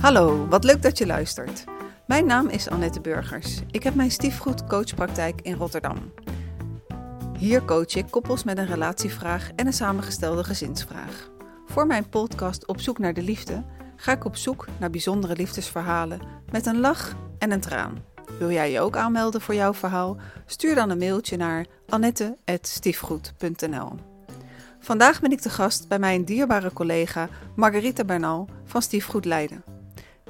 Hallo, wat leuk dat je luistert. Mijn naam is Annette Burgers. Ik heb mijn stiefgoed coachpraktijk in Rotterdam. Hier coach ik koppels met een relatievraag en een samengestelde gezinsvraag. Voor mijn podcast Op zoek naar de liefde ga ik op zoek naar bijzondere liefdesverhalen met een lach en een traan. Wil jij je ook aanmelden voor jouw verhaal? Stuur dan een mailtje naar annette.stiefgoed.nl Vandaag ben ik te gast bij mijn dierbare collega Margarita Bernal van Stiefgoed Leiden.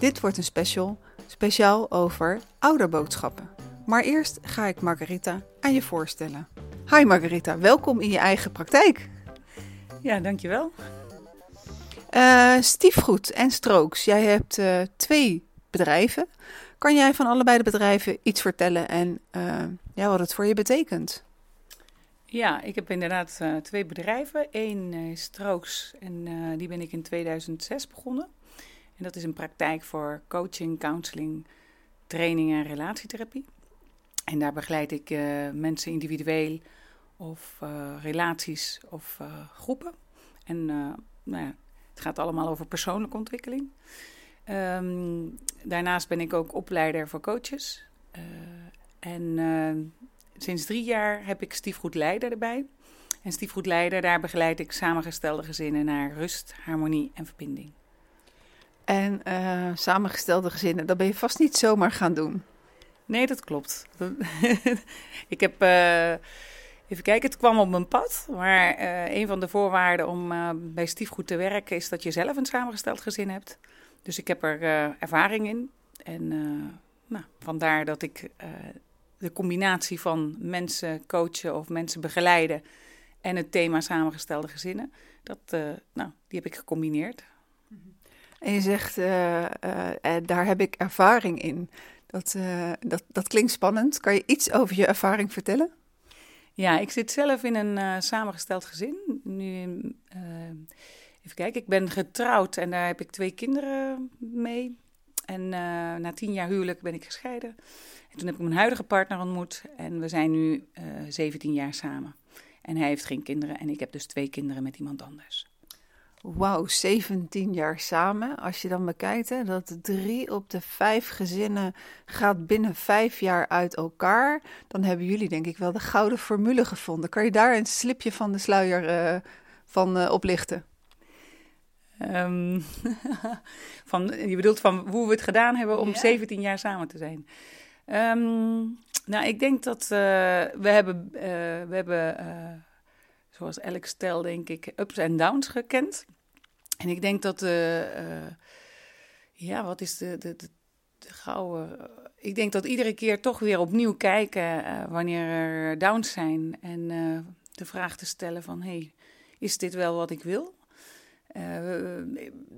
Dit wordt een special, speciaal over ouderboodschappen. Maar eerst ga ik Margarita aan je voorstellen. Hi Margarita, welkom in je eigen praktijk. Ja, dankjewel. Uh, stiefgoed en Strooks, jij hebt uh, twee bedrijven. Kan jij van allebei de bedrijven iets vertellen en uh, ja, wat het voor je betekent? Ja, ik heb inderdaad twee bedrijven. Eén is Strooks en die ben ik in 2006 begonnen. En dat is een praktijk voor coaching, counseling, training en relatietherapie. En daar begeleid ik mensen individueel of relaties of groepen. En nou ja, het gaat allemaal over persoonlijke ontwikkeling. Um, daarnaast ben ik ook opleider voor coaches. en sinds drie jaar heb ik Stiefgoed Leider erbij. En Stiefgoed Leider, daar begeleid ik samengestelde gezinnen naar rust, harmonie en verbinding. En uh, samengestelde gezinnen, dat ben je vast niet zomaar gaan doen. Nee, dat klopt. ik heb, uh, even kijken, het kwam op mijn pad. Maar uh, een van de voorwaarden om bij Stiefgoed te werken is dat je zelf een samengesteld gezin hebt. Dus ik heb er ervaring in. En nou, vandaar dat ik de combinatie van mensen coachen of mensen begeleiden en het thema samengestelde gezinnen, dat, nou, die heb ik gecombineerd. En je zegt, uh, uh, daar heb ik ervaring in. Dat, dat, dat klinkt spannend. Kan je iets over je ervaring vertellen? Ja, ik zit zelf in een samengesteld gezin. Nu, even kijken, ik ben getrouwd en daar heb ik twee kinderen mee. En na tien jaar huwelijk ben ik gescheiden. En toen heb ik mijn huidige partner ontmoet en we zijn nu uh, eh, 17 jaar samen. En hij heeft geen kinderen en ik heb dus twee kinderen met iemand anders. Wauw, 17 jaar samen. Als je dan bekijkt hè, dat drie op de vijf gezinnen gaat binnen vijf jaar uit elkaar, dan hebben jullie denk ik wel de gouden formule gevonden. Kan je daar een slipje van de sluier uh, van uh, oplichten? Um, van, je bedoelt van hoe we het gedaan hebben om ja. 17 jaar samen te zijn. Um, nou, ik denk dat uh, we hebben, we hebben zoals elk stel, denk ik, ups en downs gekend. En ik denk dat, ja, wat is de, de, de, de gouden... Ik denk dat iedere keer toch weer opnieuw kijken wanneer er downs zijn. En de vraag te stellen van, hey, is dit wel wat ik wil?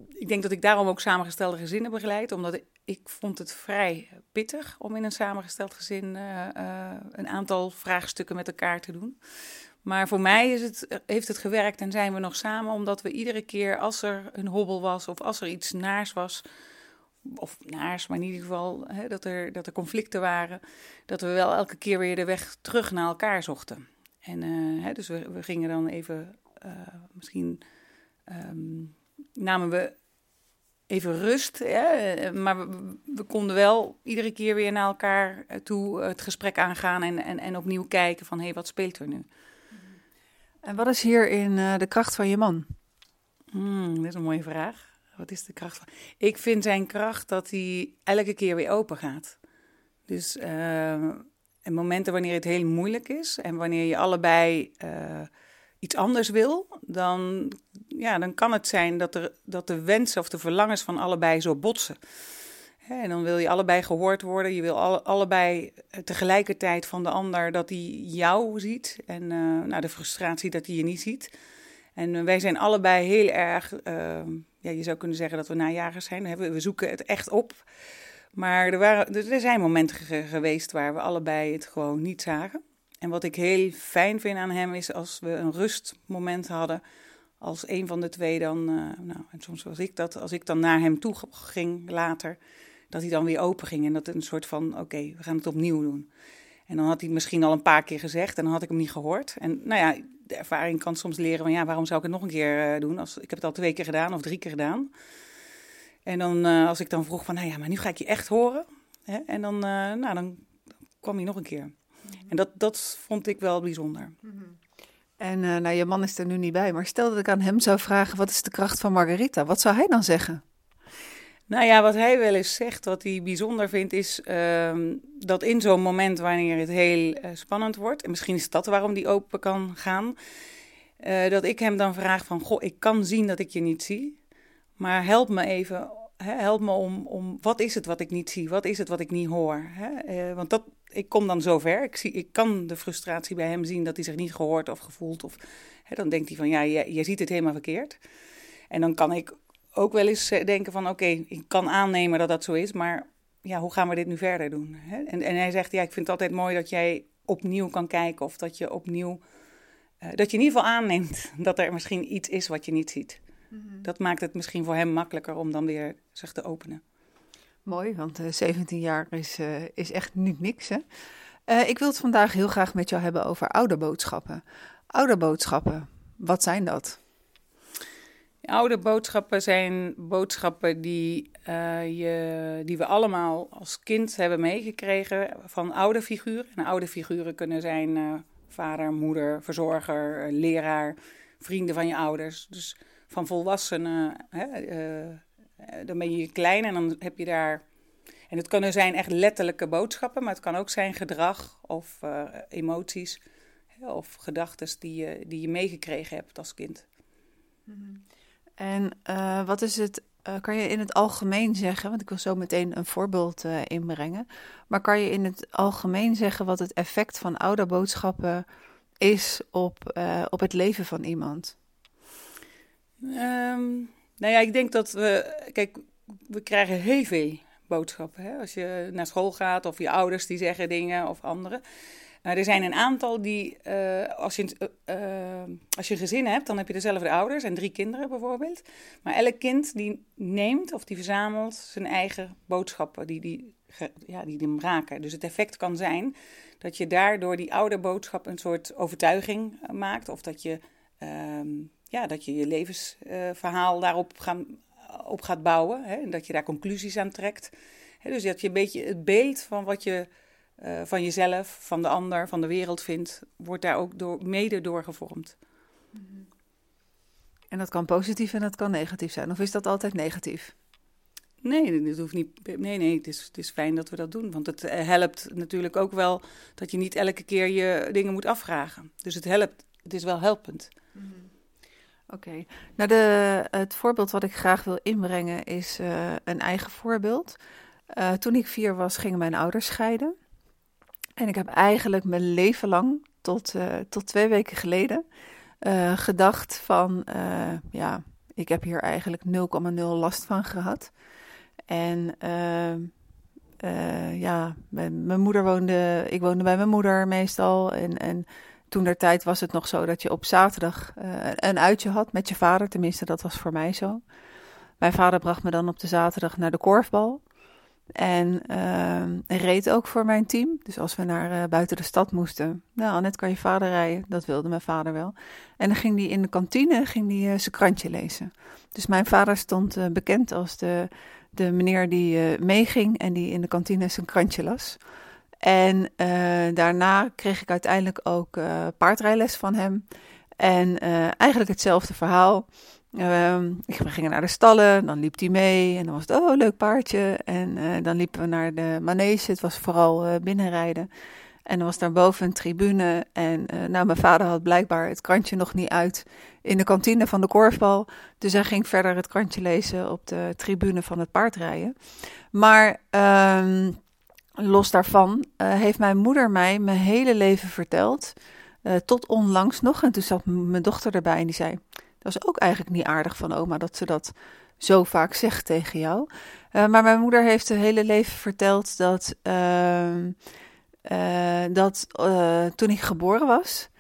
Ik denk dat ik daarom ook samengestelde gezinnen begeleid, omdat ik, ik vond het vrij pittig om in een samengesteld gezin een aantal vraagstukken met elkaar te doen. Maar voor mij is het, heeft het gewerkt en zijn we nog samen, omdat we iedere keer als er een hobbel was of als er iets naars was, of naars, maar in ieder geval hè, dat, er, dat er conflicten waren, dat we wel elke keer weer de weg terug naar elkaar zochten. En hè, dus we, we, gingen dan even misschien um, namen we even rust. Hè? Maar we, konden wel iedere keer weer naar elkaar toe het gesprek aangaan en, en, en opnieuw kijken van hé, hey, wat speelt er nu? En wat is hierin uh, de kracht van je man? Hmm, dat is een mooie vraag. Wat is de kracht van... Ik vind zijn kracht dat hij elke keer weer open gaat. Dus uh, in momenten wanneer het heel moeilijk is en wanneer je allebei... Uh, iets anders wil, dan, ja, dan kan het zijn dat, er, dat de wensen of de verlangens van allebei zo botsen. En dan wil je allebei gehoord worden. Je wil alle, allebei tegelijkertijd van de ander dat hij jou ziet. En uh, nou, de frustratie dat hij je niet ziet. En uh, wij zijn allebei heel erg, uh, ja, je zou kunnen zeggen dat we najagers zijn. We zoeken het echt op. Maar er, waren, er zijn momenten geweest waar we allebei het gewoon niet zagen. En wat ik heel fijn vind aan hem is als we een rustmoment hadden. Als een van de twee dan, nou, en soms was ik dat, als ik dan naar hem toe ging later, dat hij dan weer open ging. En dat een soort van: oké, okay, we gaan het opnieuw doen. En dan had hij het misschien al een paar keer gezegd en dan had ik hem niet gehoord. En nou ja, de ervaring kan soms leren van ja, waarom zou ik het nog een keer uh, doen? Als, ik heb het al twee keer gedaan of drie keer gedaan. En dan, uh, als ik dan vroeg van, nou ja, maar nu ga ik je echt horen. Hè? En dan, uh, nou, dan kwam hij nog een keer. En dat, dat vond ik wel bijzonder. En uh, nou, je man is er nu niet bij, maar stel dat ik aan hem zou vragen: wat is de kracht van Margarita? Wat zou hij dan zeggen? Nou ja, wat hij wel eens zegt, wat hij bijzonder vindt, is uh, dat in zo'n moment wanneer het heel uh, spannend wordt, en misschien is dat waarom die open kan gaan, uh, dat ik hem dan vraag van, goh, ik kan zien dat ik je niet zie, maar help me even, hè, help me om, om, wat is het wat ik niet zie, wat is het wat ik niet hoor? Hè? want dat, ik kom dan zover, ik, zie, ik kan de frustratie bij hem zien dat hij zich niet gehoord of gevoeld, of hè, dan denkt hij van, ja, je, je ziet het helemaal verkeerd. En dan kan ik ook wel eens denken van oké, okay, ik kan aannemen dat dat zo is, maar ja, hoe gaan we dit nu verder doen? Hè? En, en hij zegt, ja, ik vind het altijd mooi dat jij opnieuw kan kijken of dat je opnieuw, uh, dat je in ieder geval aanneemt dat er misschien iets is wat je niet ziet. Mm-hmm. Dat maakt het misschien voor hem makkelijker om dan weer zich te openen. Mooi, want uh, 17 jaar is, uh, is echt niet niks hè? ik wil het vandaag heel graag met jou hebben over ouderboodschappen. Ouderboodschappen, wat zijn dat? Oude boodschappen zijn boodschappen die, uh, je, die we allemaal als kind hebben meegekregen van oude figuren. En oude figuren kunnen zijn uh, vader, moeder, verzorger, leraar, vrienden van je ouders. Dus van volwassenen, hè, dan ben je klein en dan heb je daar... En het kunnen zijn echt letterlijke boodschappen, maar het kan ook zijn gedrag of emoties of gedachten die je, die je meegekregen hebt als kind. Mm-hmm. En uh, wat is het, uh, kan je in het algemeen zeggen, want ik wil zo meteen een voorbeeld uh, inbrengen, maar kan je in het algemeen zeggen wat het effect van ouderboodschappen is op, op het leven van iemand? Um, nou ja, ik denk dat we, kijk, we krijgen heel veel boodschappen. Hè? Als je naar school gaat of je ouders die zeggen dingen of anderen. Nou, er zijn een aantal die, uh, als, je, uh, als je een gezin hebt, dan heb je dezelfde ouders en drie kinderen bijvoorbeeld. Maar elk kind die neemt of die verzamelt zijn eigen boodschappen die, die, ja, die hem raken. Dus het effect kan zijn dat je daardoor die oude boodschap een soort overtuiging maakt. Of dat je uh, ja, dat je, je levensverhaal daarop gaan, op gaat bouwen. Hè, en dat je daar conclusies aan trekt. Hè, dus dat je een beetje het beeld van wat je uh, van jezelf, van de ander, van de wereld vindt, wordt daar ook door, mede door gevormd. En dat kan positief en dat kan negatief zijn. Of is dat altijd negatief? Nee, dat hoeft niet. Nee, nee, het is, het is fijn dat we dat doen. Want het eh, helpt natuurlijk ook wel dat je niet elke keer je dingen moet afvragen. Dus het helpt. Het is wel helpend. Mm-hmm. Oké. Okay. Nou, de, het voorbeeld wat ik graag wil inbrengen is uh, een eigen voorbeeld. Uh, toen ik vier was, gingen mijn ouders scheiden. En ik heb eigenlijk mijn leven lang, tot, uh, tot twee weken geleden, uh, gedacht van, uh, ja, ik heb hier eigenlijk 0,0 last van gehad. En ja, mijn, mijn, moeder woonde, ik woonde bij mijn moeder meestal. En, en toen der tijd was het nog zo dat je op zaterdag een uitje had met je vader. Tenminste, dat was voor mij zo. Mijn vader bracht me dan op de zaterdag naar de korfbal. En uh, reed ook voor mijn team. Dus als we naar uh, buiten de stad moesten. Nou, net kan je vader rijden. Dat wilde mijn vader wel. En dan ging hij in de kantine ging die, uh, zijn krantje lezen. Dus mijn vader stond uh, bekend als de, de meneer die meeging en die in de kantine zijn krantje las. En daarna kreeg ik uiteindelijk ook paardrijles van hem. En eigenlijk hetzelfde verhaal. Um, we gingen naar de stallen, dan liep hij mee en dan was het, oh, leuk paardje. En uh, dan liepen we naar de manege, het was vooral uh, binnenrijden. En dan was daar boven een tribune en uh, nou, mijn vader had blijkbaar het krantje nog niet uit in de kantine van de korfbal. Dus hij ging verder het krantje lezen op de tribune van het paardrijden. Maar um, los daarvan heeft mijn moeder mij mijn hele leven verteld, tot onlangs nog. En toen zat mijn dochter erbij en die zei... Dat is ook eigenlijk niet aardig van oma dat ze dat zo vaak zegt tegen jou. Uh, maar mijn moeder heeft het hele leven verteld dat, uh, uh, dat eh, toen ik geboren was,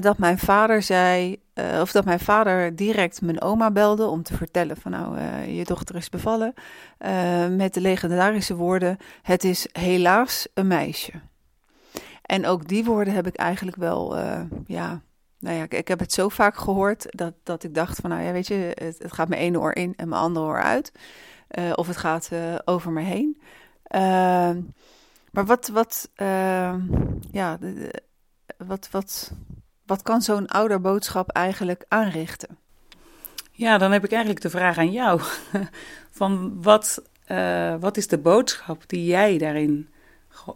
dat mijn vader zei, of dat mijn vader direct mijn oma belde om te vertellen van nou, je dochter is bevallen. met de legendarische woorden, het is helaas een meisje. En ook die woorden heb ik eigenlijk wel, ja, nou ja, ik, heb het zo vaak gehoord dat, dat ik dacht van, nou ja, weet je, het, gaat mijn ene oor in en mijn andere oor uit. eh, of het gaat over me heen. Ehm, maar wat, wat, ehm, ja, wat, wat, wat kan zo'n ouderboodschap eigenlijk aanrichten? Ja, dan heb ik eigenlijk de vraag aan jou. Van wat, wat is de boodschap die jij daarin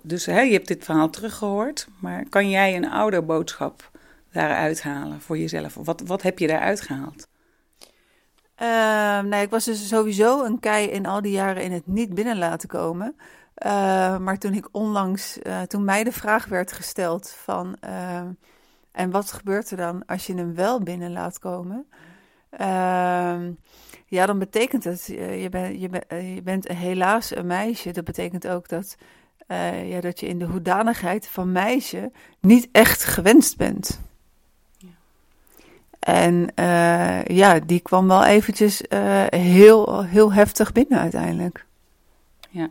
dus hè, je hebt dit verhaal teruggehoord, maar kan jij een ouderboodschap daaruit halen voor jezelf? Wat, wat heb je daaruit gehaald? Uh, nee, ik was dus sowieso een kei in al die jaren in het niet binnen laten komen. Uh, maar toen ik onlangs, uh, toen mij de vraag werd gesteld van, uh, en wat gebeurt er dan als je hem wel binnen laat komen? Ehm, ja, dan betekent het, je, ben, je, ben, je bent helaas een meisje. Dat betekent ook dat ja, dat je in de hoedanigheid van meisje niet echt gewenst bent. En uh, ja, die kwam wel eventjes uh, heel, heel heftig binnen uiteindelijk. Ja,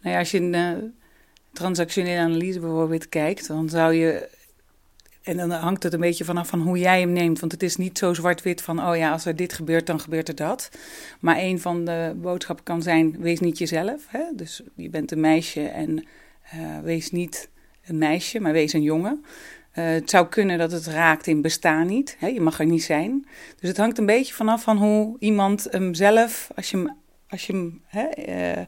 nou ja, als je een transactionele analyse bijvoorbeeld kijkt, dan zou je en dan hangt het een beetje vanaf van hoe jij hem neemt. Want het is niet zo zwart-wit van, oh ja, als er dit gebeurt, dan gebeurt er dat. Maar een van de boodschappen kan zijn, wees niet jezelf. Hè? Dus je bent een meisje en wees niet een meisje, maar wees een jongen. Uh, het zou kunnen dat het raakt in bestaan niet. Hè? Je mag er niet zijn. Dus het hangt een beetje vanaf van hoe iemand hem zelf, als je hem, als je hem hè, uh,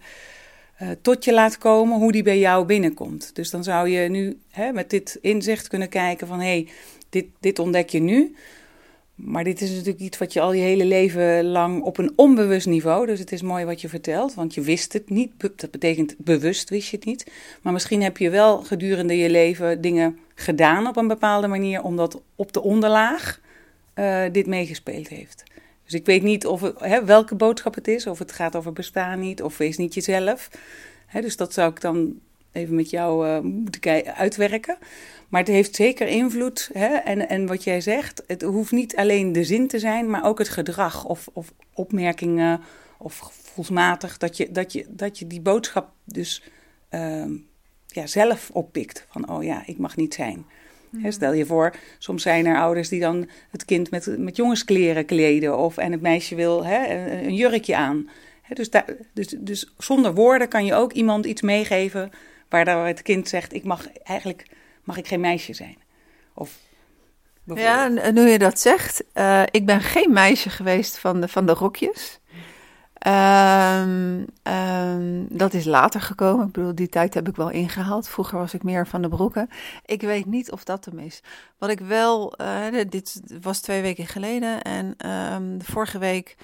uh, tot je laat komen hoe die bij jou binnenkomt. Dus dan zou je nu hè, met dit inzicht kunnen kijken van hé, hey, dit, dit ontdek je nu. Maar dit is natuurlijk iets wat je al je hele leven lang op een onbewust niveau. Dus het is mooi wat je vertelt, want je wist het niet. Dat betekent bewust wist je het niet. Maar misschien heb je wel gedurende je leven dingen gedaan op een bepaalde manier, omdat op de onderlaag uh, dit meegespeeld heeft. Dus ik weet niet of hè, welke boodschap het is, of het gaat over bestaan niet, of wees niet jezelf. Hè, dus dat zou ik dan even met jou uh, moeten uitwerken. Maar het heeft zeker invloed. Hè? En, en wat jij zegt, het hoeft niet alleen de zin te zijn, maar ook het gedrag of, of opmerkingen of gevoelsmatig. Dat je, dat, je, dat je die boodschap dus uh, ja, zelf oppikt. Van, oh ja, ik mag niet zijn. Mm. Stel je voor, soms zijn er ouders die dan het kind met, met jongenskleren kleden of, en het meisje wil hè, een, jurkje aan. dus, daar, dus, dus zonder woorden kan je ook iemand iets meegeven waar het kind zegt, ik mag eigenlijk mag ik geen meisje zijn. Of ja, nu je dat zegt, uh, ik ben geen meisje geweest van de, van de rokjes. Um, um, dat is later gekomen. Ik bedoel, die tijd heb ik wel ingehaald. Vroeger was ik meer van de broeken. Ik weet niet of dat hem is. Wat ik wel, uh, dit was twee weken geleden. En um, vorige week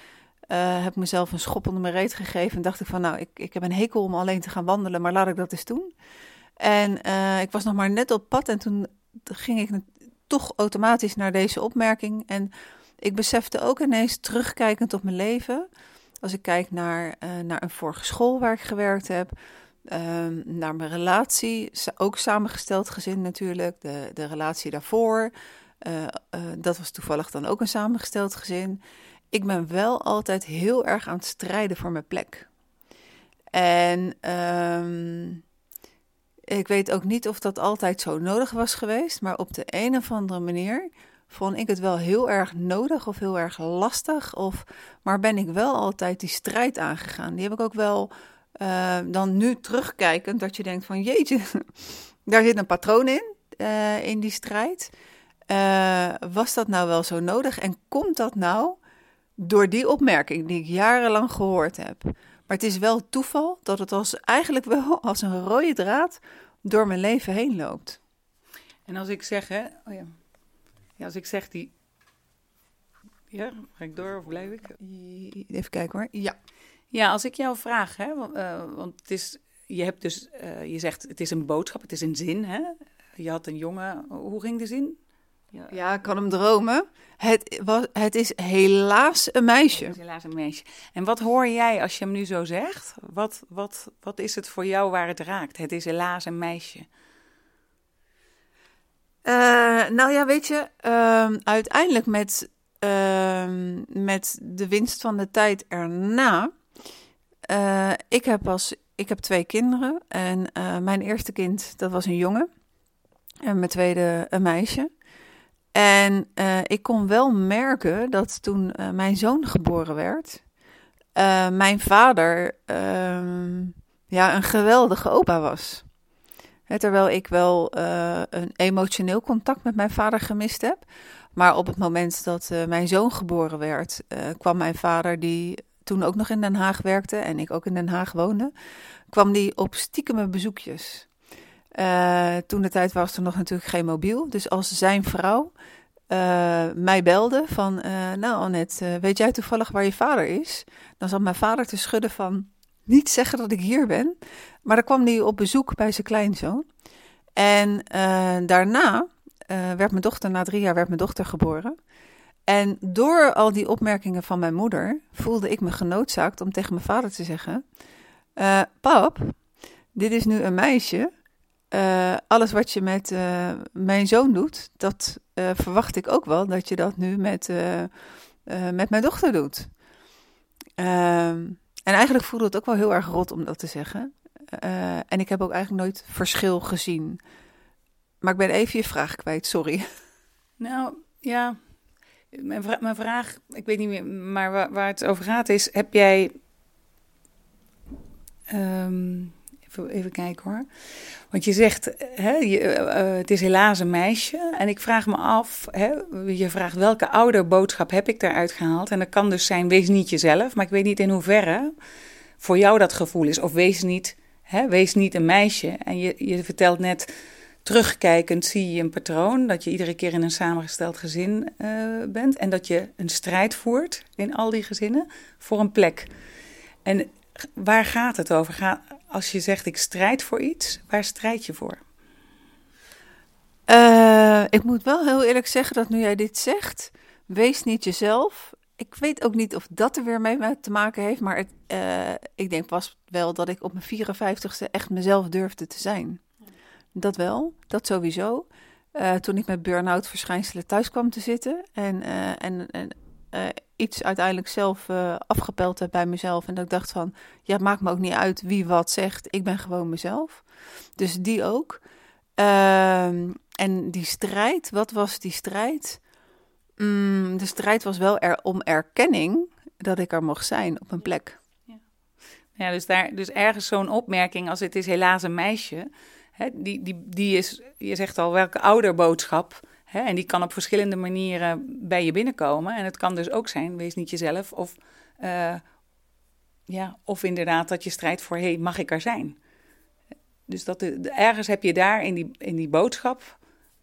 uh, heb mezelf een schop onder mijn reet gegeven. En dacht ik van, nou, ik, ik heb een hekel om alleen te gaan wandelen, maar laat ik dat eens doen. En uh, ik was nog maar net op pad en toen ging ik toch automatisch naar deze opmerking. En ik besefte ook ineens, terugkijkend op mijn leven, als ik kijk naar, uh, naar een vorige school waar ik gewerkt heb, uh, naar mijn relatie, ook samengesteld gezin natuurlijk, de, de relatie daarvoor. Dat was toevallig dan ook een samengesteld gezin. Ik ben wel altijd heel erg aan het strijden voor mijn plek. En um, ik weet ook niet of dat altijd zo nodig was geweest, maar op de een of andere manier vond ik het wel heel erg nodig of heel erg lastig. Of, maar ben ik wel altijd die strijd aangegaan. Die heb ik ook wel uh, dan nu terugkijkend, dat je denkt van jeetje, daar zit een patroon in, uh, in die strijd. Uh, was dat nou wel zo nodig en komt dat nou door die opmerking die ik jarenlang gehoord heb? Maar het is wel toeval dat het als, eigenlijk wel als een rode draad door mijn leven heen loopt. En als ik zeg, hè, oh ja. ja, als ik zeg die. Ja, ga ik door of blijf ik? Even kijken hoor. Ja. Ja, als ik jou vraag, hè, want, uh, want het is, je hebt dus, uh, je zegt het is een boodschap, het is een zin, hè? Je had een jongen, hoe ging de zin? Ja, ja ik kan hem dromen. Het, was, het is helaas een meisje. Het is helaas een meisje. En wat hoor jij als je hem nu zo zegt? Wat, wat, wat is het voor jou waar het raakt? Het is helaas een meisje. Uh, nou ja, weet je, uh, uiteindelijk met, uh, met de winst van de tijd erna. Eh, ik, heb als, ik heb twee kinderen en mijn eerste kind, dat was een jongen. En mijn tweede een meisje. En uh, ik kon wel merken dat toen uh, mijn zoon geboren werd, uh, mijn vader ehm, ja, een geweldige opa was. terwijl ik wel een emotioneel contact met mijn vader gemist heb. Maar op het moment dat mijn zoon geboren werd, kwam mijn vader, die toen ook nog in Den Haag werkte en ik ook in Den Haag woonde, kwam die op stiekeme bezoekjes. Toen de tijd was er nog natuurlijk geen mobiel. Dus als zijn vrouw uh, mij belde van, uh, nou Annette, weet jij toevallig waar je vader is? Dan zat mijn vader te schudden van, niet zeggen dat ik hier ben. Maar dan kwam hij op bezoek bij zijn kleinzoon. En daarna werd mijn dochter, na drie jaar werd mijn dochter geboren. En door al die opmerkingen van mijn moeder voelde ik me genoodzaakt om tegen mijn vader te zeggen: Pap, dit is nu een meisje uh, alles wat je met uh, mijn zoon doet, dat uh, verwacht ik ook wel dat je dat nu met, met mijn dochter doet. Ehm, en eigenlijk voelde het ook wel heel erg rot om dat te zeggen. en ik heb ook eigenlijk nooit verschil gezien. Maar ik ben even je vraag kwijt, sorry. Nou ja, mijn, mijn vraag, ik weet niet meer, maar waar, waar het over gaat is: heb jij. Um, Even, kijken hoor. Want je zegt, hè, je, uh, het is helaas een meisje. En ik vraag me af, hè, je vraagt welke ouderboodschap heb ik daaruit gehaald? En dat kan dus zijn, wees niet jezelf. Maar ik weet niet in hoeverre voor jou dat gevoel is. Of wees niet, hè, wees niet een meisje. En je, je vertelt net, terugkijkend zie je een patroon. Dat je iedere keer in een samengesteld gezin uh, bent. En dat je een strijd voert in al die gezinnen voor een plek. En waar gaat het over? Als je zegt ik strijd voor iets, waar strijd je voor? Uh, ik moet wel heel eerlijk zeggen dat nu jij dit zegt, wees niet jezelf. Ik weet ook niet of dat er weer mee te maken heeft, maar het, uh, ik denk pas wel dat ik op mijn 54ste echt mezelf durfde te zijn. Dat wel, dat sowieso. Uh, toen ik met burn-out verschijnselen thuis kwam te zitten en, en, en iets uiteindelijk zelf uh, afgepeld heb bij mezelf. En dat ik dacht van, ja, het maakt me ook niet uit wie wat zegt. Ik ben gewoon mezelf. Dus die ook. Uh, en die strijd, wat was die strijd? Mm, de strijd was wel er om erkenning dat ik er mocht zijn op een plek. Ja, ja dus, daar, dus ergens zo'n opmerking als het is helaas een meisje. Hè, die, die, die is, je zegt al, welke ouderboodschap En die kan op verschillende manieren bij je binnenkomen. En het kan dus ook zijn, wees niet jezelf. Of, uh, ja, of inderdaad dat je strijdt voor, hey, mag ik er zijn? Dus dat ergens heb je daar in die, in die boodschap...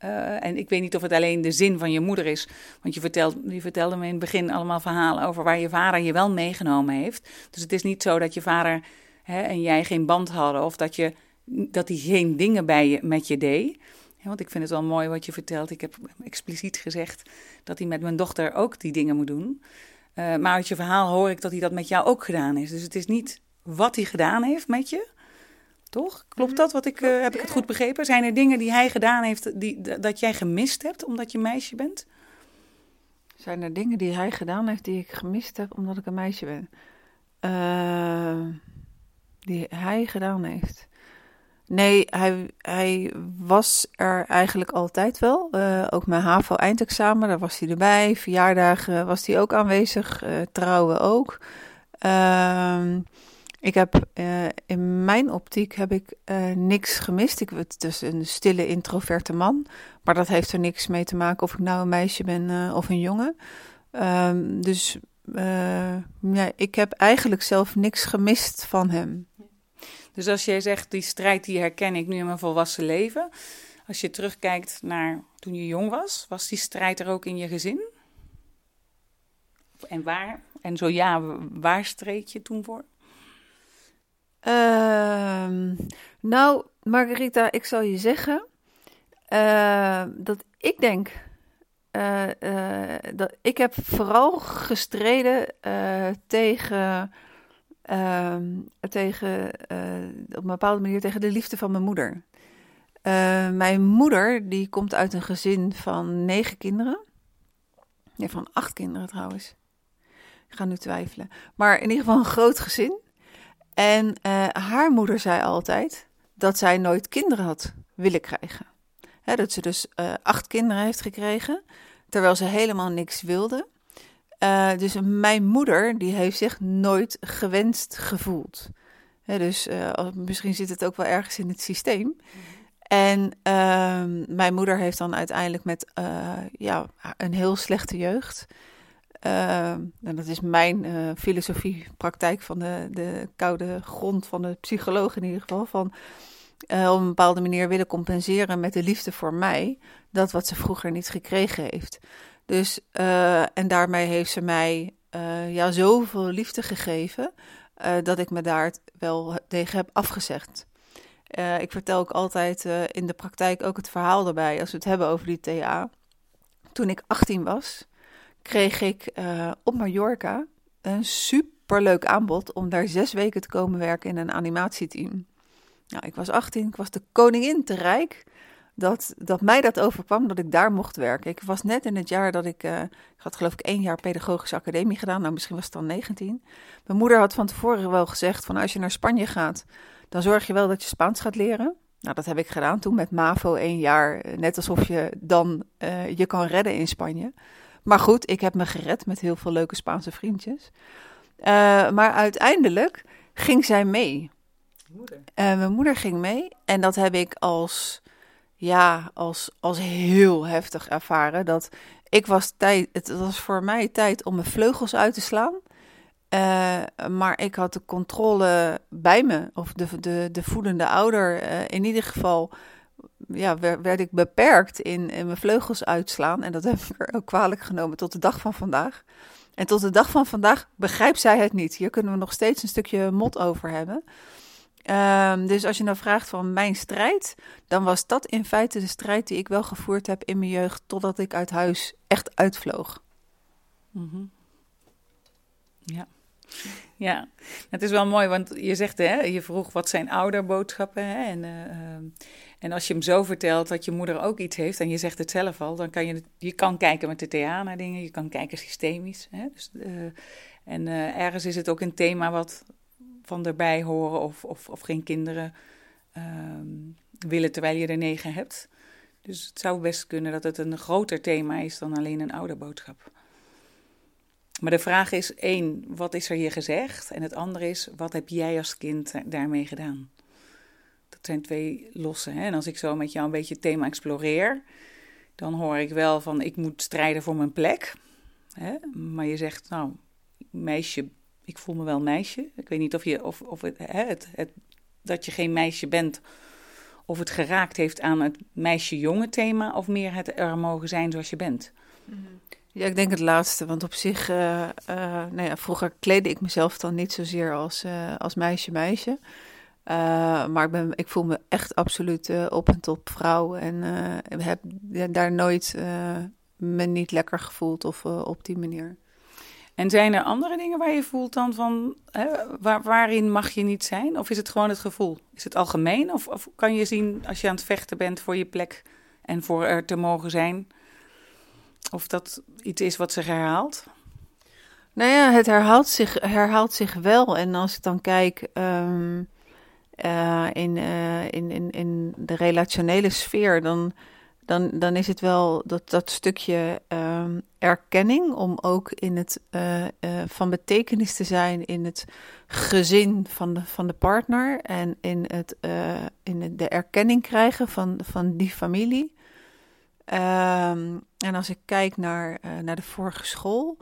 Uh, en ik weet niet of het alleen de zin van je moeder is. Want je, vertelt, je vertelde me in het begin allemaal verhalen over waar je vader je wel meegenomen heeft. Dus het is niet zo dat je vader hè, en jij geen band hadden. Of dat, je, dat hij geen dingen bij je, met je deed want ik vind het wel mooi wat je vertelt. Ik heb expliciet gezegd dat hij met mijn dochter ook die dingen moet doen. Uh, maar uit je verhaal hoor ik dat hij dat met jou ook gedaan is. Dus het is niet wat hij gedaan heeft met je. Toch? Klopt mhm. dat? Wat ik, uh, heb ik het goed begrepen? Zijn er dingen die hij gedaan heeft die, dat jij gemist hebt omdat je meisje bent? Zijn er dingen die hij gedaan heeft die ik gemist heb omdat ik een meisje ben? Uh, die hij gedaan heeft. Nee, hij, hij was er eigenlijk altijd wel. Uh, ook mijn HAVO-eindexamen, daar was hij erbij. Verjaardagen was hij ook aanwezig. Uh, trouwen ook. Uh, ik heb uh, in mijn optiek heb ik niks gemist. Ik ben dus een stille, introverte man. Maar dat heeft er niks mee te maken of ik nou een meisje ben of een jongen. Ehm, dus ja, ik heb eigenlijk zelf niks gemist van hem. Dus als jij zegt, die strijd die herken ik nu in mijn volwassen leven. Als je terugkijkt naar toen je jong was, was die strijd er ook in je gezin? En waar? En zo ja, waar streed je toen voor? Uh, nou, Margarita, ik zal je zeggen uh, dat ik denk uh, uh, dat ik heb vooral gestreden tegen Ehm, tegen, uh, op een bepaalde manier tegen de liefde van mijn moeder. Uh, mijn moeder, die komt uit een gezin van negen kinderen. Nee, van acht kinderen trouwens. Ik ga nu twijfelen. Maar in ieder geval een groot gezin. En uh, haar moeder zei altijd dat zij nooit kinderen had willen krijgen. dat ze dus acht kinderen heeft gekregen, terwijl ze helemaal niks wilde. Uh, dus mijn moeder, die heeft zich nooit gewenst gevoeld. dus uh, misschien zit het ook wel ergens in het systeem. En uh, mijn moeder heeft dan uiteindelijk met uh, ja, een heel slechte jeugd. en dat is mijn filosofie, praktijk van de, de koude grond van de psycholoog in ieder geval. Van op een bepaalde manier willen compenseren met de liefde voor mij. Dat wat ze vroeger niet gekregen heeft. Dus, uh, en daarmee heeft ze mij uh, ja, zoveel liefde gegeven uh, dat ik me daar wel tegen heb afgezegd. ik vertel ook altijd in de praktijk ook het verhaal erbij, als we het hebben over die TA. Toen ik 18 was, kreeg ik op Mallorca een superleuk aanbod om daar zes weken te komen werken in een animatieteam. Nou, ik was 18, ik was de koningin te rijk dat, dat mij dat overkwam, dat ik daar mocht werken. Ik was net in het jaar dat ik, uh, ik had geloof ik één jaar pedagogische academie gedaan, nou misschien was het dan 19. Mijn moeder had van tevoren wel gezegd van als je naar Spanje gaat, dan zorg je wel dat je Spaans gaat leren. Nou, dat heb ik gedaan toen met MAVO één jaar, eh, net alsof je dan uh, je kan redden in Spanje. Maar goed, ik heb me gered met heel veel leuke Spaanse vriendjes. Uh, maar uiteindelijk ging zij mee. Moeder. mijn moeder ging mee en dat heb ik als ja, als, als heel heftig ervaren. Dat ik was tijd, het was voor mij tijd om mijn vleugels uit te slaan. Uh, maar ik had de controle bij me, of de, de, de voedende ouder. Uh, in ieder geval ja, werd, werd, ik beperkt in, in mijn vleugels uitslaan. En dat heb ik er ook kwalijk genomen tot de dag van vandaag. En tot de dag van vandaag begrijpt zij het niet. Hier kunnen we nog steeds een stukje mot over hebben. Um, dus als je nou vraagt van mijn strijd, dan was dat in feite de strijd die ik wel gevoerd heb in mijn jeugd, totdat ik uit huis echt uitvloog. -hmm. Ja. Ja, het is wel mooi, want je zegt, hè, je vroeg wat zijn ouderboodschappen. Hè, en, uh, en als je hem zo vertelt dat je moeder ook iets heeft, en je zegt het zelf al, dan kan je, je kan kijken met de TA naar dingen, je kan kijken systemisch. Hè, dus, uh, en uh, ergens is het ook een thema wat, van erbij horen of, of, of geen kinderen uh, willen terwijl je er negen hebt. Dus het zou best kunnen dat het een groter thema is dan alleen een ouderboodschap. Maar de vraag is één, wat is er hier gezegd? En het andere is, wat heb jij als kind daarmee gedaan? Dat zijn twee losse. Hè? En als ik zo met jou een beetje het thema exploreer, dan hoor ik wel van ik moet strijden voor mijn plek. Hè? Maar je zegt, nou, meisje ik voel me wel meisje. Ik weet niet of, je, of, of het, hè, het, het, dat je geen meisje bent, of het geraakt heeft aan het meisje-jongen thema, of meer het er mogen zijn zoals je bent. Mhm. Ja, ik denk het laatste, want op zich, uh, nou ja, vroeger kleedde ik mezelf dan niet zozeer als, uh, als meisje-meisje. maar ik, ben, ik voel me echt absoluut op en top vrouw en heb daar nooit me niet lekker gevoeld of op die manier. En zijn er andere dingen waar je voelt dan van, hè, waar, waarin mag je niet zijn? Of is het gewoon het gevoel? Is het algemeen? Of, of kan je zien als je aan het vechten bent voor je plek en voor er te mogen zijn? Of dat iets is wat zich herhaalt? Nou ja, het herhaalt zich, herhaalt zich wel. En als ik dan kijk um, uh, in, uh, in, in, in de relationele sfeer, dan dan, dan is het wel dat, dat stukje um, erkenning om ook in het uh, uh, van betekenis te zijn in het gezin van de, van de partner en in, het, uh, in de erkenning krijgen van, van die familie. Um, en als ik kijk naar, naar de vorige school,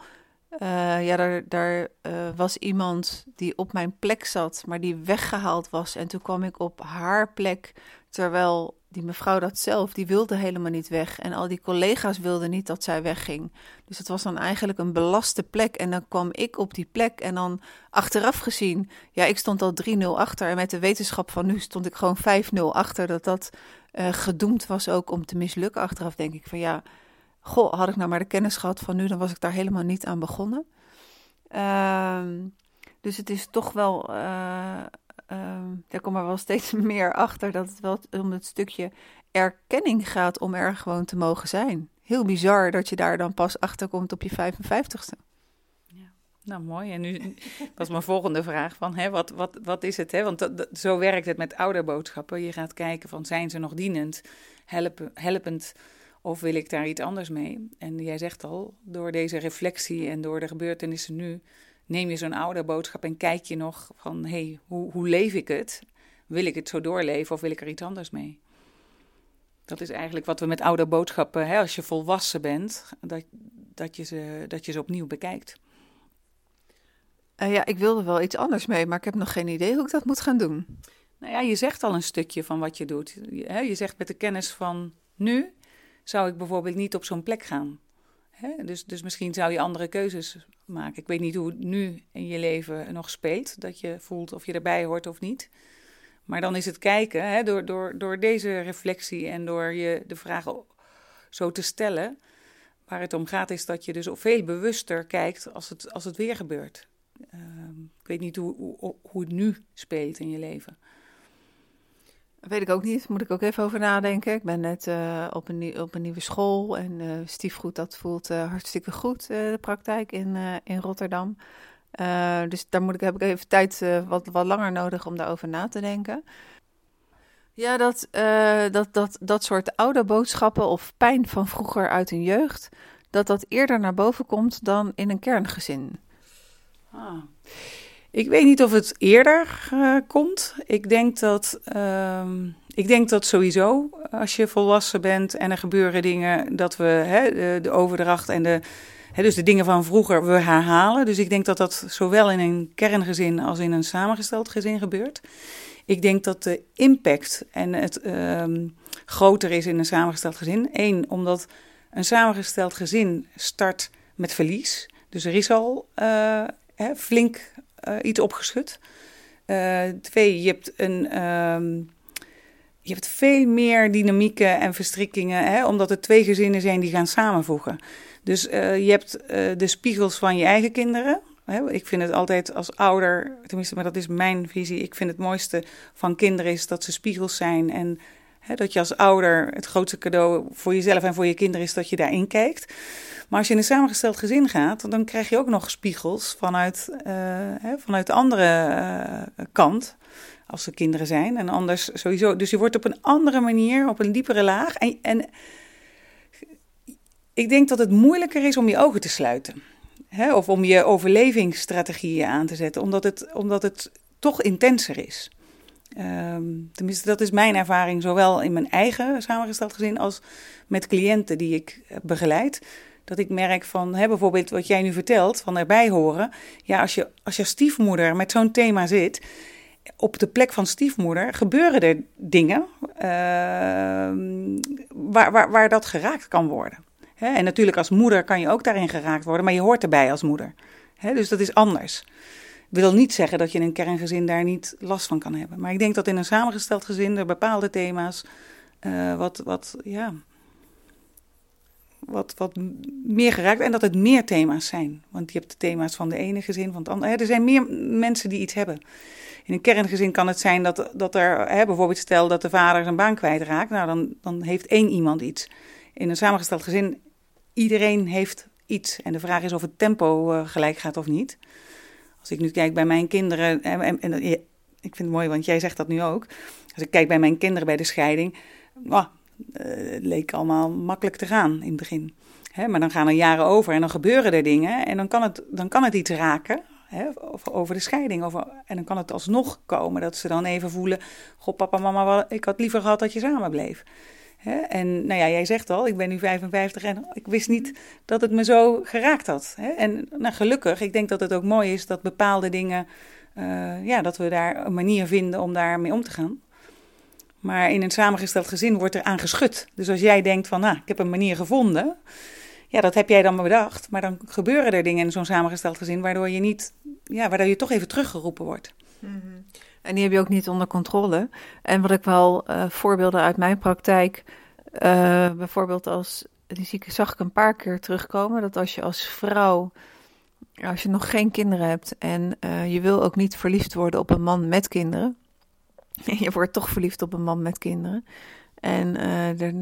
ja, daar, daar was iemand die op mijn plek zat, maar die weggehaald was. En toen kwam ik op haar plek, terwijl die mevrouw dat zelf, die wilde helemaal niet weg. En al die collega's wilden niet dat zij wegging. Dus het was dan eigenlijk een belaste plek. En dan kwam ik op die plek en dan achteraf gezien... Ja, ik stond al 3-0 achter. En met de wetenschap van nu stond ik gewoon 5-0 achter. Dat dat uh, gedoemd was ook om te mislukken. Achteraf denk ik van ja... Goh, had ik nou maar de kennis gehad van nu... dan was ik daar helemaal niet aan begonnen. Uh, dus het is toch wel... Uh, uh, daar kom er wel steeds meer achter dat het wel om het stukje erkenning gaat om er gewoon te mogen zijn. Heel bizar dat je daar dan pas achter komt op je 55ste. Ja, nou mooi. En nu was mijn volgende vraag van, hè, wat, wat, wat is het? Hè? Want dat, zo werkt het met ouderboodschappen. Je gaat kijken van, zijn ze nog dienend, helpen, helpend Of wil ik daar iets anders mee? En jij zegt al, door deze reflectie en door de gebeurtenissen nu, neem je zo'n ouderboodschap en kijk je nog van, hé, hey, hoe, hoe leef ik het? Wil ik het zo doorleven of wil ik er iets anders mee? Dat is eigenlijk wat we met ouderboodschappen, hè, als je volwassen bent, dat, dat, je ze, dat je ze opnieuw bekijkt. Uh, ja, ik wilde wel iets anders mee, maar ik heb nog geen idee hoe ik dat moet gaan doen. Nou ja, je zegt al een stukje van wat je doet. Je, hè, je zegt met de kennis van nu zou ik bijvoorbeeld niet op zo'n plek gaan. Dus, dus misschien zou je andere keuzes maken. Ik weet niet hoe het nu in je leven nog speelt, dat je voelt of je erbij hoort of niet. Maar dan is het kijken, door, door, door deze reflectie en door je de vragen zo te stellen, waar het om gaat, is dat je dus veel bewuster kijkt als het, als het weer gebeurt. Ehm, ik weet niet hoe, hoe, hoe het nu speelt in je leven. Weet ik ook niet. Moet ik ook even over nadenken. Ik ben net uh, op, een, op een nieuwe school en uh, stiefgoed, dat voelt uh, hartstikke goed, de praktijk in, in Rotterdam. dus daar moet ik, heb ik even tijd wat, wat langer nodig om daarover na te denken. Ja, dat, dat, dat, dat soort oude boodschappen of pijn van vroeger uit een jeugd, dat dat eerder naar boven komt dan in een kerngezin. Ah. Ik weet niet of het eerder uh, komt. Ik denk dat, uh, ik denk dat sowieso als je volwassen bent en er gebeuren dingen, dat we hè, de, overdracht en de, hè, dus de dingen van vroeger we herhalen. Dus ik denk dat dat zowel in een kerngezin als in een samengesteld gezin gebeurt. Ik denk dat de impact en het uh, groter is in een samengesteld gezin. Eén, omdat een samengesteld gezin start met verlies. Dus er is al uh, hè, flink iets opgeschud. Uh, twee, je hebt een. Um, je hebt veel meer dynamieken en verstrikkingen, hè, omdat er twee gezinnen zijn die gaan samenvoegen. Dus uh, je hebt de spiegels van je eigen kinderen. Hè. Ik vind het altijd als ouder, tenminste, maar dat is mijn visie. Ik vind het mooiste van kinderen is dat ze spiegels zijn. En dat je als ouder het grootste cadeau voor jezelf en voor je kinderen is dat je daarin kijkt. Maar als je in een samengesteld gezin gaat, dan krijg je ook nog spiegels vanuit, hè, vanuit de andere uh, kant. Als er kinderen zijn. En anders sowieso. Dus je wordt op een andere manier, op een diepere laag. En, en ik denk dat het moeilijker is om je ogen te sluiten. Of om je overlevingsstrategieën aan te zetten. Omdat het, omdat het toch intenser is. Um, tenminste, dat is mijn ervaring, zowel in mijn eigen samengesteld gezin als met cliënten die ik begeleid dat ik merk van, hè, bijvoorbeeld wat jij nu vertelt, van erbij horen. Ja, als je als je stiefmoeder met zo'n thema zit, op de plek van stiefmoeder gebeuren er dingen uh, waar, waar, waar dat geraakt kan worden. Hè? En natuurlijk als moeder kan je ook daarin geraakt worden, maar je hoort erbij als moeder. Hè? Dus dat is anders. Wil niet zeggen dat je in een kerngezin daar niet last van kan hebben. Maar ik denk dat in een samengesteld gezin er bepaalde thema's uh, wat, wat, ja, wat, wat meer geraakt. En dat het meer thema's zijn. Want je hebt de thema's van de ene gezin, van het andere. Er zijn meer mensen die iets hebben. In een kerngezin kan het zijn dat, dat er, hè, bijvoorbeeld stel dat de vader zijn baan kwijtraakt. Nou, dan, dan heeft één iemand iets. In een samengesteld gezin, iedereen heeft iets. En de vraag is of het tempo uh, gelijk gaat of niet. Als ik nu kijk bij mijn kinderen, en, en, en, ik vind het mooi, want jij zegt dat nu ook. Als ik kijk bij mijn kinderen bij de scheiding, uh, het leek allemaal makkelijk te gaan in het begin. Maar dan gaan er jaren over en dan gebeuren er dingen en dan kan het, dan kan het iets raken. Over de scheiding. Over, en dan kan het alsnog komen dat ze dan even voelen: Goh, papa, mama, ik had liever gehad dat je samen bleef. Hè? En nou ja, jij zegt al, ik ben nu 55 en ik wist niet dat het me zo geraakt had. Hè? En nou, gelukkig, ik denk dat het ook mooi is dat bepaalde dingen, uh, ja, dat we daar een manier vinden om daarmee om te gaan. Maar in een samengesteld gezin wordt er aan geschud. Dus als jij denkt van, nou, ik heb een manier gevonden. Ja, dat heb jij dan bedacht. Maar dan gebeuren er dingen in zo'n samengesteld gezin waardoor je niet, ja, waardoor je toch even teruggeroepen wordt. Mm-hmm. En die heb je ook niet onder controle. En wat ik wel uh, voorbeelden uit mijn praktijk, uh, bijvoorbeeld als, die zie ik, zag ik een paar keer terugkomen, dat als je als vrouw, als je nog geen kinderen hebt en uh, je wil ook niet verliefd worden op een man met kinderen, je wordt toch verliefd op een man met kinderen. En er,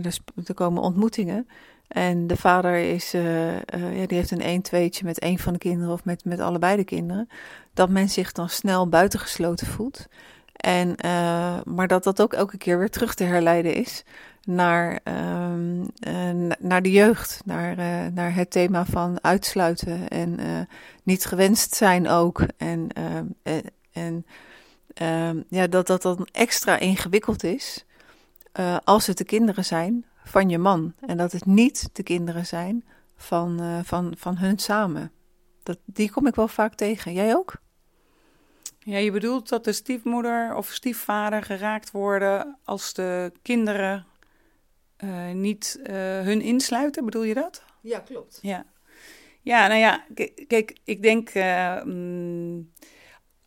er, komen ontmoetingen. En de vader is, uh, uh, ja, die heeft een 1 tweetje met een van de kinderen of met, met allebei de kinderen. Dat men zich dan snel buitengesloten voelt. En, uh, maar dat dat ook elke keer weer terug te herleiden is naar, uh, naar de jeugd, naar, naar het thema van uitsluiten en niet gewenst zijn ook. En, en ehm, ja, dat dat dan extra ingewikkeld is als het de kinderen zijn van je man. En dat het niet de kinderen zijn van, van, van hun samen. Dat, die kom ik wel vaak tegen. Jij ook? Ja, je bedoelt dat de stiefmoeder of stiefvader geraakt worden als de kinderen uh, niet uh, hun insluiten, bedoel je dat? Ja, klopt. Ja, ja nou ja, kijk, ik denk uh,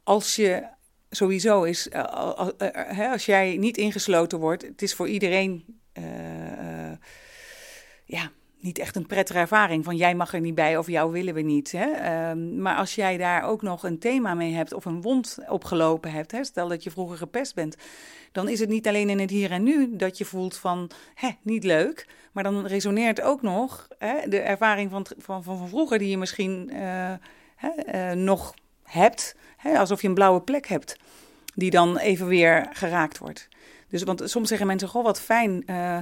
als je sowieso is, als jij niet ingesloten wordt, het is voor iedereen, ja, niet echt een prettige ervaring van jij mag er niet bij of jou willen we niet. Hè? Um, maar als jij daar ook nog een thema mee hebt of een wond opgelopen hebt, hè, stel dat je vroeger gepest bent, dan is het niet alleen in het hier en nu dat je voelt van hè, niet leuk, maar dan resoneert ook nog hè, de ervaring van, van, van, vroeger die je misschien uh, hè, uh, nog hebt, hè, alsof je een blauwe plek hebt, die dan even weer geraakt wordt. Dus want soms zeggen mensen, goh, wat fijn. Uh,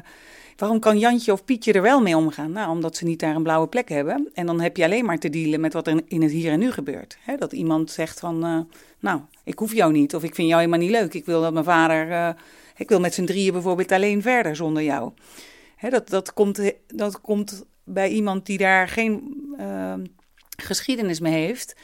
Waarom kan Jantje of Pietje er wel mee omgaan? Nou, omdat ze niet daar een blauwe plek hebben. En dan heb je alleen maar te dealen met wat er in het hier en nu gebeurt. dat iemand zegt van, uh, nou, ik hoef jou niet. Of ik vind jou helemaal niet leuk. Ik wil dat mijn vader, uh, ik wil met z'n drieën bijvoorbeeld alleen verder zonder jou. dat, dat, komt, dat komt bij iemand die daar geen geschiedenis mee heeft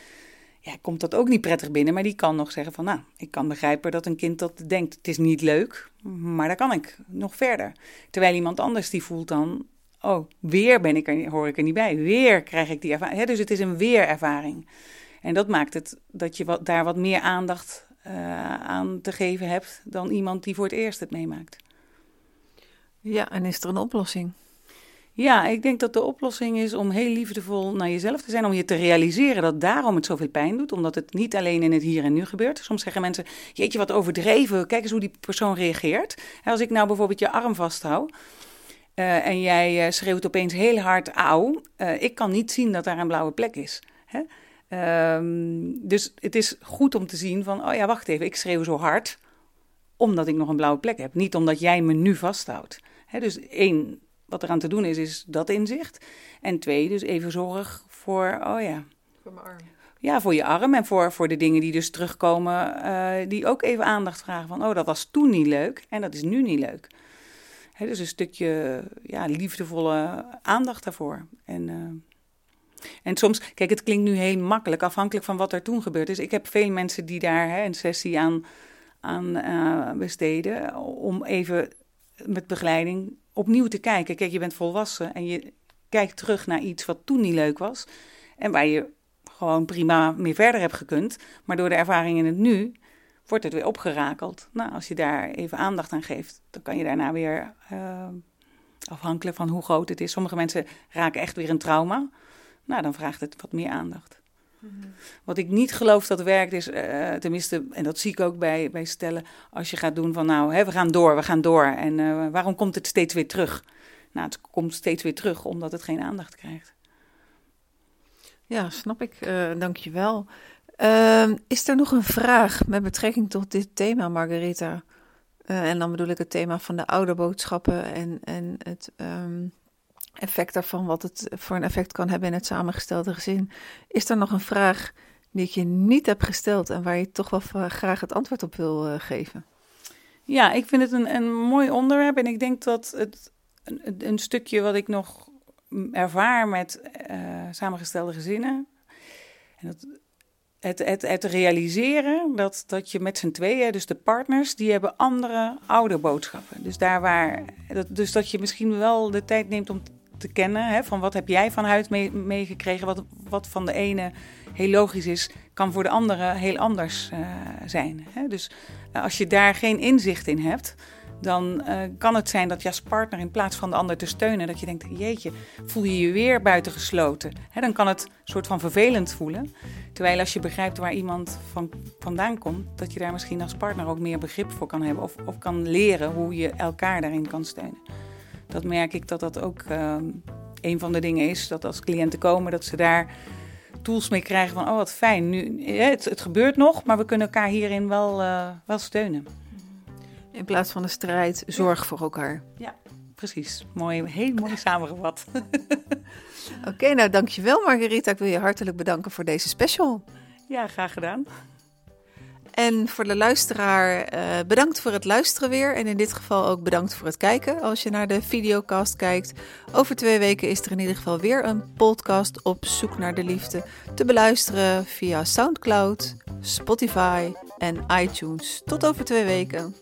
ja, komt dat ook niet prettig binnen. Maar die kan nog zeggen van, nou, ik kan begrijpen dat een kind dat denkt, het is niet leuk, maar daar kan ik nog verder. Terwijl iemand anders die voelt dan, oh, weer ben ik er, hoor ik er niet bij, weer krijg ik die ervaring. dus het is een weerervaring. En dat maakt het dat je wat, daar wat meer aandacht uh, aan te geven hebt dan iemand die voor het eerst het meemaakt. Ja, en is er een oplossing? Ja, ik denk dat de oplossing is om heel liefdevol naar jezelf te zijn. Om je te realiseren dat daarom het zoveel pijn doet. Omdat het niet alleen in het hier en nu gebeurt. Soms zeggen mensen, jeetje wat overdreven. Kijk eens hoe die persoon reageert. Als ik nou bijvoorbeeld je arm vasthoud. Uh, en jij uh, schreeuwt opeens heel hard auw. Uh, ik kan niet zien dat daar een blauwe plek is. Hè? Um, dus het is goed om te zien van, oh ja, wacht even, ik schreeuw zo hard omdat ik nog een blauwe plek heb. Niet omdat jij me nu vasthoudt. Dus één, wat er aan te doen is, is dat inzicht. En twee, dus even zorg voor, oh ja. Voor mijn arm. Ja, voor je arm en voor, voor de dingen die dus terugkomen, uh, die ook even aandacht vragen van, oh, dat was toen niet leuk en dat is nu niet leuk. He, dus een stukje ja, liefdevolle aandacht daarvoor. En, uh, en soms, kijk, het klinkt nu heel makkelijk, afhankelijk van wat er toen gebeurd is. Ik heb veel mensen die daar hè, een sessie aan, aan uh, besteden, om even met begeleiding opnieuw te kijken. Kijk, je bent volwassen en je kijkt terug naar iets wat toen niet leuk was. En waar je gewoon prima mee verder hebt gekund. Maar door de ervaring in het nu wordt het weer opgerakeld. Nou, als je daar even aandacht aan geeft, dan kan je daarna weer, uh, afhankelijk van hoe groot het is. Sommige mensen raken echt weer een trauma. Nou, dan vraagt het wat meer aandacht. Wat ik niet geloof dat werkt is, uh, tenminste, en dat zie ik ook bij, bij stellen, als je gaat doen van nou, hè, we gaan door, we gaan door. En uh, waarom komt het steeds weer terug? Nou, het komt steeds weer terug omdat het geen aandacht krijgt. Ja, snap ik. Uh, Dank je wel. Ehm, is er nog een vraag met betrekking tot dit thema, Margarita? en dan bedoel ik het thema van de ouderboodschappen en, en het... Um, effect daarvan, wat het voor een effect kan hebben in het samengestelde gezin. Is er nog een vraag die ik je niet heb gesteld en waar je toch wel graag het antwoord op wil uh, geven? Ja, ik vind het een, een mooi onderwerp en ik denk dat het een, een stukje wat ik nog ervaar met uh, samengestelde gezinnen. En dat, het, het, het realiseren dat, dat je met z'n tweeën, dus de partners, die hebben andere ouderboodschappen. Dus daar waar, dat, dus dat je misschien wel de tijd neemt om kennen. Hè, van wat heb jij van huid meegekregen? wat, wat van de ene heel logisch is, kan voor de andere heel anders uh, zijn. Hè? Dus uh, als je daar geen inzicht in hebt, dan uh, kan het zijn dat je als partner in plaats van de ander te steunen, dat je denkt, jeetje, voel je je weer buitengesloten. Hè, dan kan het een soort van vervelend voelen. Terwijl als je begrijpt waar iemand van, vandaan komt, dat je daar misschien als partner ook meer begrip voor kan hebben of, of kan leren hoe je elkaar daarin kan steunen dat merk ik dat dat ook uh, een van de dingen is. Dat als cliënten komen, dat ze daar tools mee krijgen van, oh wat fijn, nu, het, het gebeurt nog, maar we kunnen elkaar hierin wel, uh, wel steunen. In plaats van een strijd, zorg voor elkaar. Ja, precies. Mooi, heel mooi samengevat. Oké, nou dankjewel Margarita. Ik wil je hartelijk bedanken voor deze special. Ja, graag gedaan. En voor de luisteraar, uh, bedankt voor het luisteren weer. En in dit geval ook bedankt voor het kijken als je naar de videocast kijkt. Over twee weken is er in ieder geval weer een podcast op Zoek naar de Liefde te beluisteren via Soundcloud, Spotify en iTunes. Tot over twee weken.